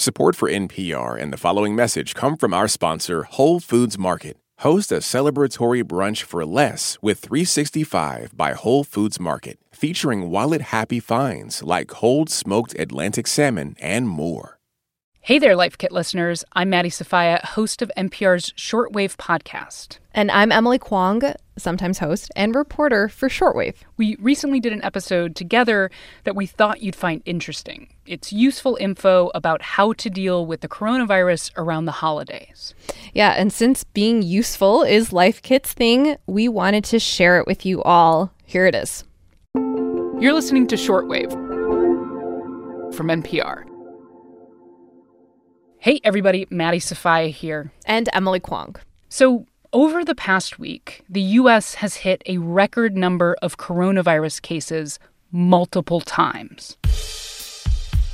Support for NPR and the following message come from our sponsor, Whole Foods Market. Host a celebratory brunch for less with 365 by Whole Foods Market, featuring wallet happy finds like cold smoked Atlantic salmon and more. Hey there, Life Kit listeners. I'm Maddie Sofia, host of NPR's Shortwave podcast. And I'm Emily Kwong, sometimes host and reporter for Shortwave. We recently did an episode together that we thought you'd find interesting. It's useful info about how to deal with the coronavirus around the holidays. Yeah, and since being useful is Life Kit's thing, we wanted to share it with you all. Here it is. You're listening to Shortwave from NPR. Hey, everybody, Maddie Sofia here. And Emily Kwong. So, over the past week, the U.S. has hit a record number of coronavirus cases multiple times.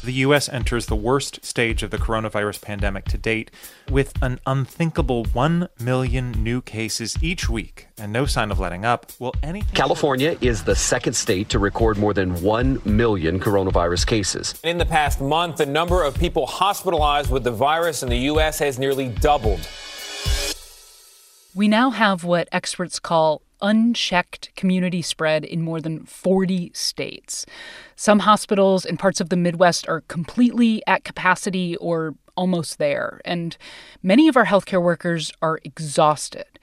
The U.S. enters the worst stage of the coronavirus pandemic to date with an unthinkable 1 million new cases each week and no sign of letting up. Will anything. California is the second state to record more than 1 million coronavirus cases. In the past month, the number of people hospitalized with the virus in the U.S. has nearly doubled. We now have what experts call unchecked community spread in more than 40 states. Some hospitals in parts of the Midwest are completely at capacity or almost there, and many of our healthcare workers are exhausted.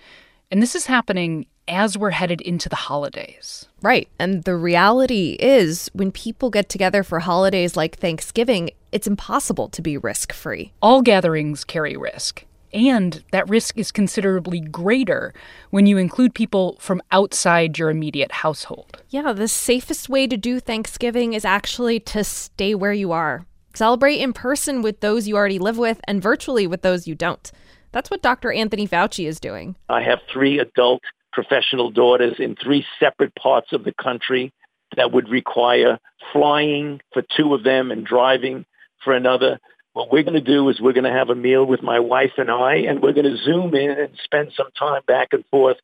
And this is happening as we're headed into the holidays. Right. And the reality is, when people get together for holidays like Thanksgiving, it's impossible to be risk free. All gatherings carry risk. And that risk is considerably greater when you include people from outside your immediate household. Yeah, the safest way to do Thanksgiving is actually to stay where you are. Celebrate in person with those you already live with and virtually with those you don't. That's what Dr. Anthony Fauci is doing. I have three adult professional daughters in three separate parts of the country that would require flying for two of them and driving for another. What we're going to do is we're going to have a meal with my wife and I, and we're going to zoom in and spend some time back and forth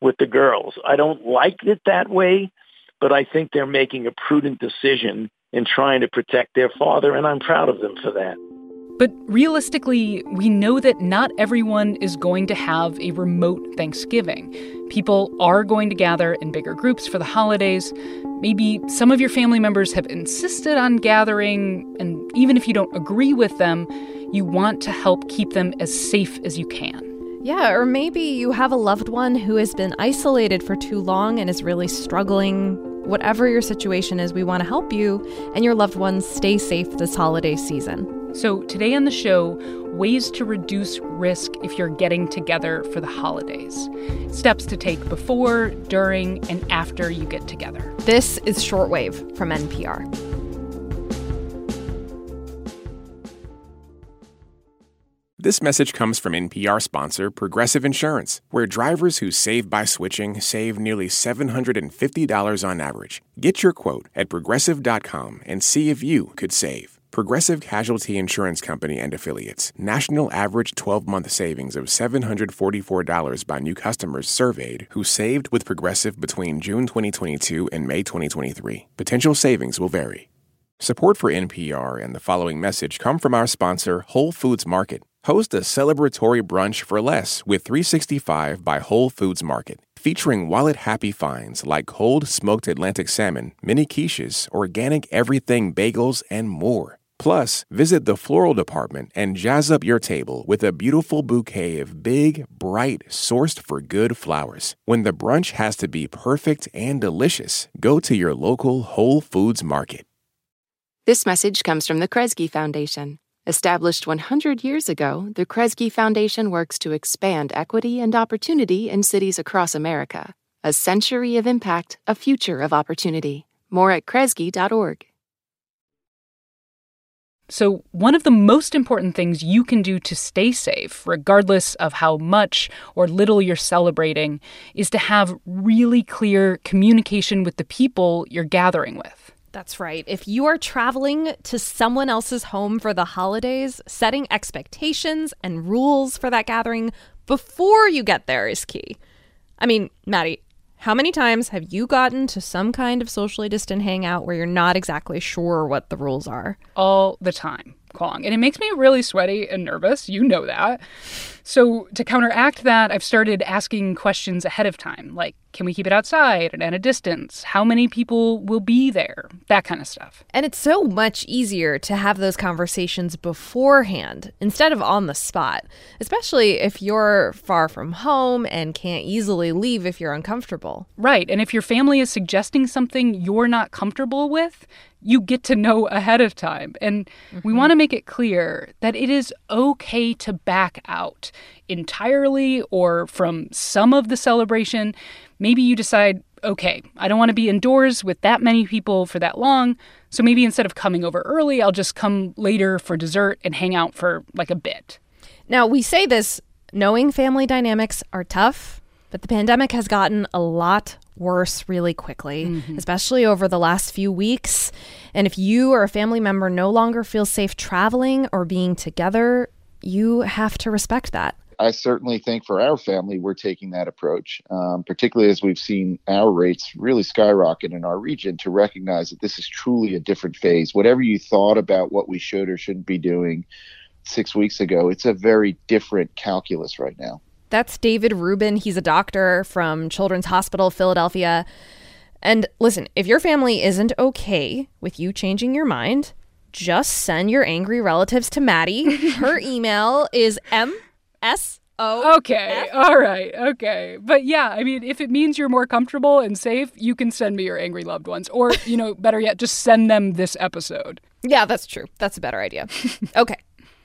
with the girls. I don't like it that way, but I think they're making a prudent decision in trying to protect their father, and I'm proud of them for that. But realistically, we know that not everyone is going to have a remote Thanksgiving. People are going to gather in bigger groups for the holidays. Maybe some of your family members have insisted on gathering, and even if you don't agree with them, you want to help keep them as safe as you can. Yeah, or maybe you have a loved one who has been isolated for too long and is really struggling. Whatever your situation is, we want to help you and your loved ones stay safe this holiday season. So, today on the show, ways to reduce risk if you're getting together for the holidays. Steps to take before, during, and after you get together. This is Shortwave from NPR. This message comes from NPR sponsor Progressive Insurance, where drivers who save by switching save nearly $750 on average. Get your quote at progressive.com and see if you could save. Progressive Casualty Insurance Company and Affiliates. National average 12 month savings of $744 by new customers surveyed who saved with Progressive between June 2022 and May 2023. Potential savings will vary. Support for NPR and the following message come from our sponsor, Whole Foods Market. Host a celebratory brunch for less with 365 by Whole Foods Market, featuring wallet happy finds like cold smoked Atlantic salmon, mini quiches, organic everything bagels, and more. Plus, visit the floral department and jazz up your table with a beautiful bouquet of big, bright, sourced for good flowers. When the brunch has to be perfect and delicious, go to your local Whole Foods Market. This message comes from the Kresge Foundation. Established 100 years ago, the Kresge Foundation works to expand equity and opportunity in cities across America. A century of impact, a future of opportunity. More at kresge.org. So, one of the most important things you can do to stay safe, regardless of how much or little you're celebrating, is to have really clear communication with the people you're gathering with. That's right. If you are traveling to someone else's home for the holidays, setting expectations and rules for that gathering before you get there is key. I mean, Maddie, how many times have you gotten to some kind of socially distant hangout where you're not exactly sure what the rules are? All the time. Kwong, and it makes me really sweaty and nervous. You know that. So, to counteract that, I've started asking questions ahead of time, like can we keep it outside and at a distance? How many people will be there? That kind of stuff. And it's so much easier to have those conversations beforehand instead of on the spot, especially if you're far from home and can't easily leave if you're uncomfortable. Right. And if your family is suggesting something you're not comfortable with, you get to know ahead of time. And mm-hmm. we want to make it clear that it is okay to back out entirely or from some of the celebration. Maybe you decide, okay, I don't want to be indoors with that many people for that long. So maybe instead of coming over early, I'll just come later for dessert and hang out for like a bit. Now, we say this knowing family dynamics are tough, but the pandemic has gotten a lot worse really quickly, mm-hmm. especially over the last few weeks. And if you or a family member no longer feels safe traveling or being together, you have to respect that. I certainly think for our family, we're taking that approach, um, particularly as we've seen our rates really skyrocket in our region to recognize that this is truly a different phase. Whatever you thought about what we should or shouldn't be doing six weeks ago, it's a very different calculus right now. That's David Rubin. He's a doctor from Children's Hospital Philadelphia. And listen, if your family isn't okay with you changing your mind, just send your angry relatives to Maddie. Her email is ms Okay. All right. Okay. But yeah, I mean, if it means you're more comfortable and safe, you can send me your angry loved ones. Or, you know, better yet, just send them this episode. Yeah, that's true. That's a better idea. okay.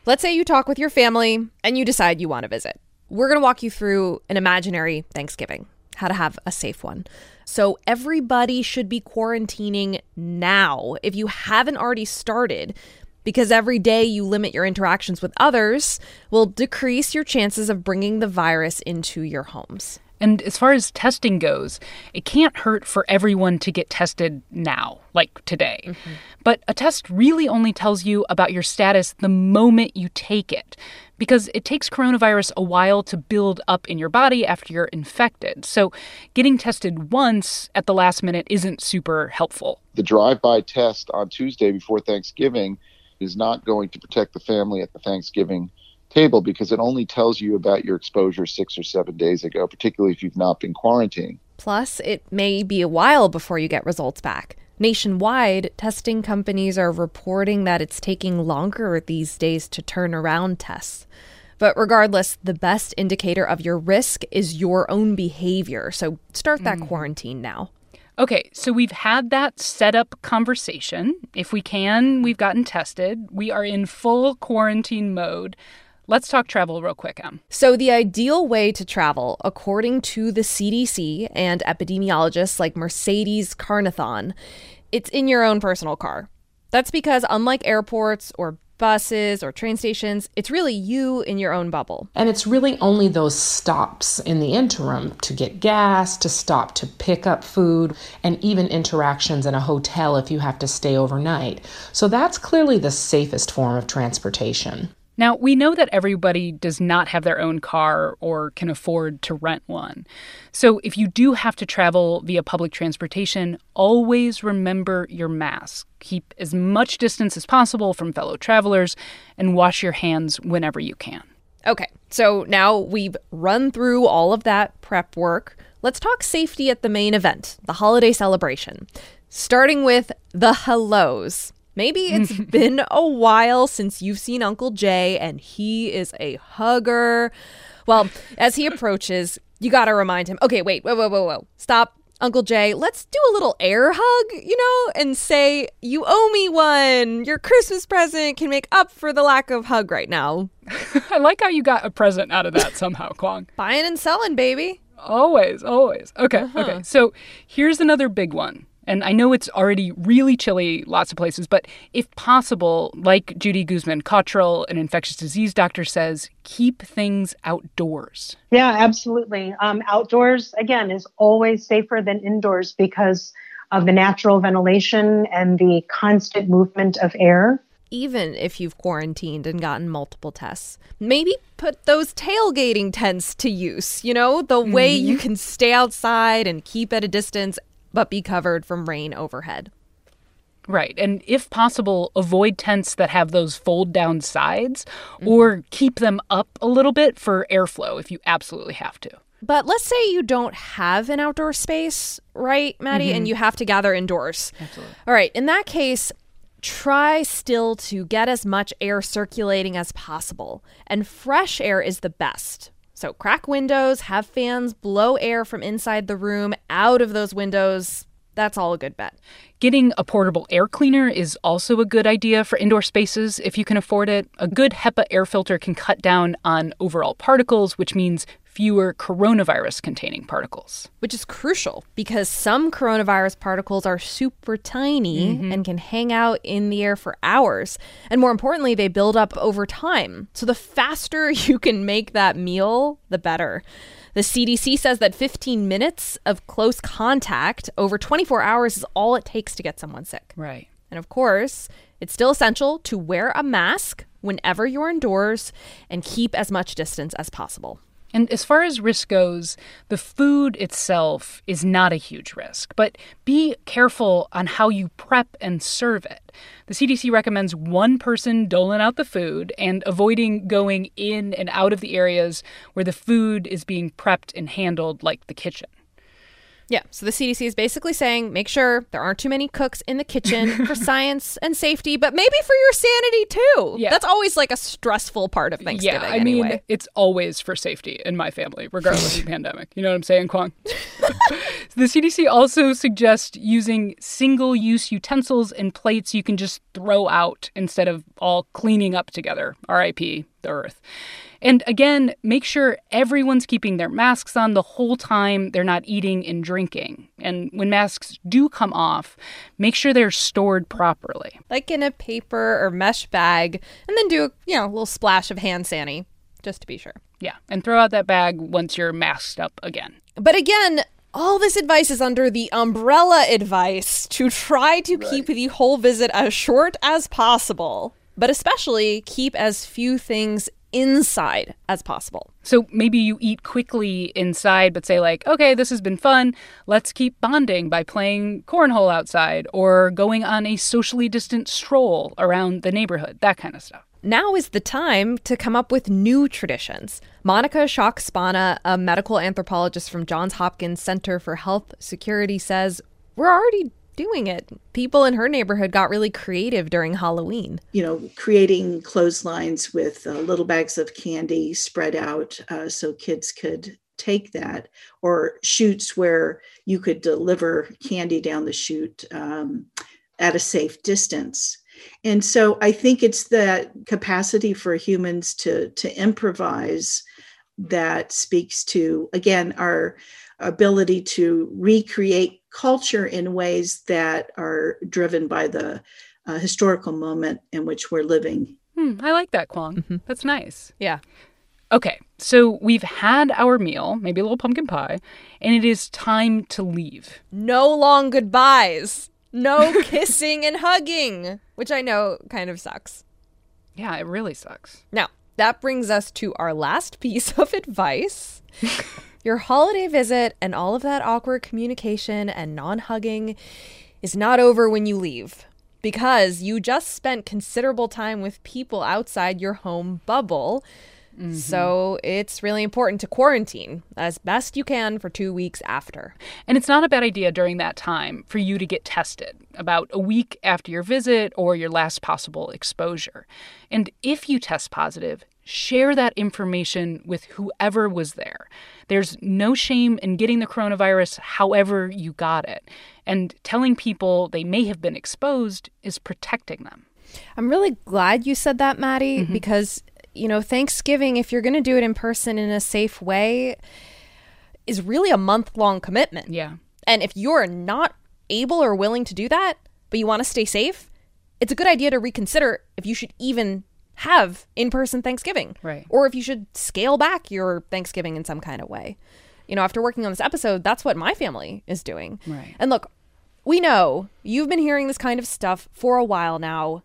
Let's say you talk with your family and you decide you want to visit. We're going to walk you through an imaginary Thanksgiving, how to have a safe one. So, everybody should be quarantining now if you haven't already started, because every day you limit your interactions with others will decrease your chances of bringing the virus into your homes. And as far as testing goes, it can't hurt for everyone to get tested now, like today. Mm-hmm. But a test really only tells you about your status the moment you take it, because it takes coronavirus a while to build up in your body after you're infected. So getting tested once at the last minute isn't super helpful. The drive by test on Tuesday before Thanksgiving is not going to protect the family at the Thanksgiving table because it only tells you about your exposure six or seven days ago, particularly if you've not been quarantined. Plus, it may be a while before you get results back. Nationwide, testing companies are reporting that it's taking longer these days to turn around tests. But regardless, the best indicator of your risk is your own behavior. So start that mm. quarantine now. Okay, so we've had that setup conversation. If we can, we've gotten tested. We are in full quarantine mode. Let's talk travel real quick, Em. So, the ideal way to travel, according to the CDC and epidemiologists like Mercedes Carnethon, it's in your own personal car. That's because, unlike airports or buses or train stations, it's really you in your own bubble. And it's really only those stops in the interim to get gas, to stop to pick up food, and even interactions in a hotel if you have to stay overnight. So that's clearly the safest form of transportation. Now, we know that everybody does not have their own car or can afford to rent one. So, if you do have to travel via public transportation, always remember your mask. Keep as much distance as possible from fellow travelers and wash your hands whenever you can. Okay, so now we've run through all of that prep work. Let's talk safety at the main event, the holiday celebration, starting with the hellos. Maybe it's been a while since you've seen Uncle Jay, and he is a hugger. Well, as he approaches, you got to remind him okay, wait, whoa, whoa, whoa, whoa. Stop, Uncle Jay. Let's do a little air hug, you know, and say, You owe me one. Your Christmas present can make up for the lack of hug right now. I like how you got a present out of that somehow, Kwong. Buying and selling, baby. Always, always. Okay, uh-huh. okay. So here's another big one. And I know it's already really chilly lots of places, but if possible, like Judy Guzman Cottrill, an infectious disease doctor, says, keep things outdoors. Yeah, absolutely. Um, outdoors, again, is always safer than indoors because of the natural ventilation and the constant movement of air. Even if you've quarantined and gotten multiple tests, maybe put those tailgating tents to use. You know, the mm-hmm. way you can stay outside and keep at a distance but be covered from rain overhead. Right. And if possible, avoid tents that have those fold down sides or keep them up a little bit for airflow if you absolutely have to. But let's say you don't have an outdoor space, right, Maddie, and mm-hmm. you have to gather indoors. Absolutely. All right, in that case, try still to get as much air circulating as possible. And fresh air is the best. So crack windows, have fans blow air from inside the room out of those windows. That's all a good bet. Getting a portable air cleaner is also a good idea for indoor spaces if you can afford it. A good HEPA air filter can cut down on overall particles, which means fewer coronavirus containing particles. Which is crucial because some coronavirus particles are super tiny mm-hmm. and can hang out in the air for hours. And more importantly, they build up over time. So the faster you can make that meal, the better. The CDC says that 15 minutes of close contact over 24 hours is all it takes to get someone sick. Right. And of course, it's still essential to wear a mask whenever you're indoors and keep as much distance as possible. And as far as risk goes, the food itself is not a huge risk, but be careful on how you prep and serve it. The CDC recommends one person doling out the food and avoiding going in and out of the areas where the food is being prepped and handled, like the kitchen. Yeah, so the CDC is basically saying make sure there aren't too many cooks in the kitchen for science and safety, but maybe for your sanity too. Yeah. That's always like a stressful part of Thanksgiving. yeah, I anyway. mean, it's always for safety in my family, regardless of the pandemic. You know what I'm saying, Kwong? the CDC also suggests using single use utensils and plates you can just throw out instead of all cleaning up together. RIP, the earth. And again, make sure everyone's keeping their masks on the whole time they're not eating and drinking. And when masks do come off, make sure they're stored properly. like in a paper or mesh bag, and then do a you know a little splash of hand sani just to be sure. Yeah, and throw out that bag once you're masked up again. But again, all this advice is under the umbrella advice to try to keep the whole visit as short as possible, but especially keep as few things inside as possible. So maybe you eat quickly inside, but say, like, okay, this has been fun. Let's keep bonding by playing cornhole outside or going on a socially distant stroll around the neighborhood, that kind of stuff. Now is the time to come up with new traditions. Monica Schoch Spana, a medical anthropologist from Johns Hopkins Center for Health Security, says we're already doing it. People in her neighborhood got really creative during Halloween. you know, creating clotheslines with uh, little bags of candy spread out uh, so kids could take that, or shoots where you could deliver candy down the chute um, at a safe distance. And so I think it's that capacity for humans to to improvise that speaks to again our ability to recreate culture in ways that are driven by the uh, historical moment in which we're living. Hmm, I like that, Kwong. That's nice. Yeah. Okay, so we've had our meal, maybe a little pumpkin pie, and it is time to leave. No long goodbyes. No kissing and hugging, which I know kind of sucks. Yeah, it really sucks. Now, that brings us to our last piece of advice. Your holiday visit and all of that awkward communication and non hugging is not over when you leave because you just spent considerable time with people outside your home bubble. Mm-hmm. So it's really important to quarantine as best you can for two weeks after. And it's not a bad idea during that time for you to get tested about a week after your visit or your last possible exposure. And if you test positive, share that information with whoever was there. There's no shame in getting the coronavirus however you got it. And telling people they may have been exposed is protecting them. I'm really glad you said that, Maddie, mm-hmm. because, you know, Thanksgiving, if you're going to do it in person in a safe way, is really a month long commitment. Yeah. And if you're not able or willing to do that, but you want to stay safe, it's a good idea to reconsider if you should even have in person Thanksgiving. Right. Or if you should scale back your Thanksgiving in some kind of way. You know, after working on this episode, that's what my family is doing. Right. And look, we know you've been hearing this kind of stuff for a while now.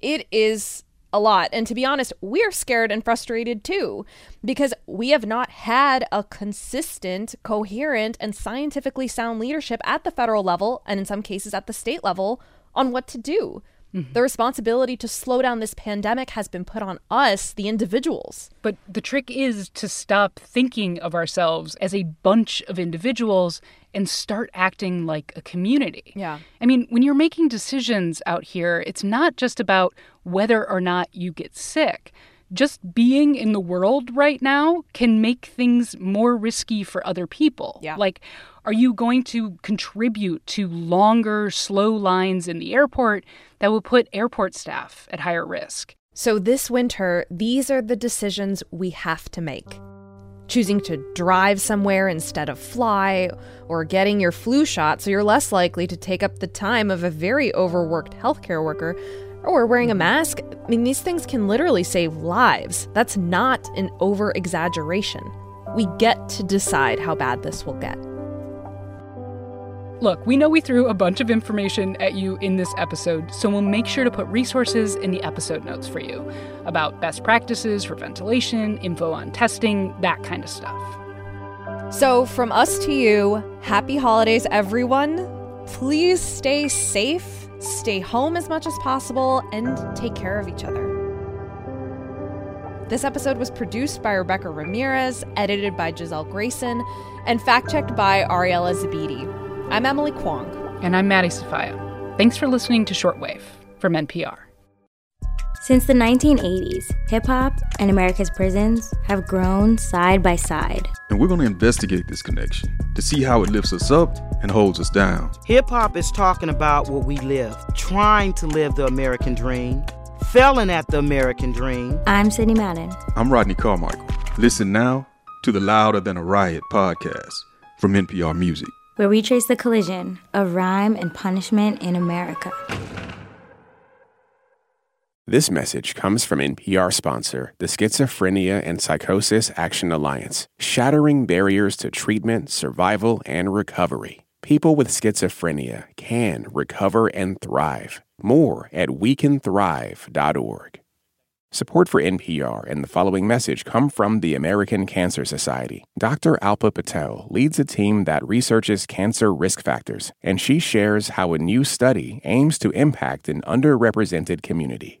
It is a lot. And to be honest, we're scared and frustrated too because we have not had a consistent, coherent, and scientifically sound leadership at the federal level and in some cases at the state level on what to do. Mm-hmm. The responsibility to slow down this pandemic has been put on us, the individuals. But the trick is to stop thinking of ourselves as a bunch of individuals and start acting like a community. Yeah. I mean, when you're making decisions out here, it's not just about whether or not you get sick just being in the world right now can make things more risky for other people. Yeah. Like, are you going to contribute to longer, slow lines in the airport that will put airport staff at higher risk? So, this winter, these are the decisions we have to make. Choosing to drive somewhere instead of fly, or getting your flu shot so you're less likely to take up the time of a very overworked healthcare worker or wearing a mask. I mean, these things can literally save lives. That's not an over exaggeration. We get to decide how bad this will get. Look, we know we threw a bunch of information at you in this episode, so we'll make sure to put resources in the episode notes for you about best practices for ventilation, info on testing, that kind of stuff. So, from us to you, happy holidays, everyone. Please stay safe stay home as much as possible, and take care of each other. This episode was produced by Rebecca Ramirez, edited by Giselle Grayson, and fact checked by Ariela Zebede. I'm Emily Kwong. And I'm Maddie Sofia. Thanks for listening to Shortwave from NPR. Since the 1980s, hip hop and America's prisons have grown side by side. And we're going to investigate this connection to see how it lifts us up and holds us down. Hip hop is talking about what we live, trying to live the American dream, failing at the American dream. I'm Sidney Madden. I'm Rodney Carmichael. Listen now to the Louder Than a Riot podcast from NPR Music, where we trace the collision of rhyme and punishment in America. This message comes from NPR sponsor, the Schizophrenia and Psychosis Action Alliance, shattering barriers to treatment, survival, and recovery. People with schizophrenia can recover and thrive. More at wecanthrive.org. Support for NPR and the following message come from the American Cancer Society. Dr. Alpa Patel leads a team that researches cancer risk factors, and she shares how a new study aims to impact an underrepresented community.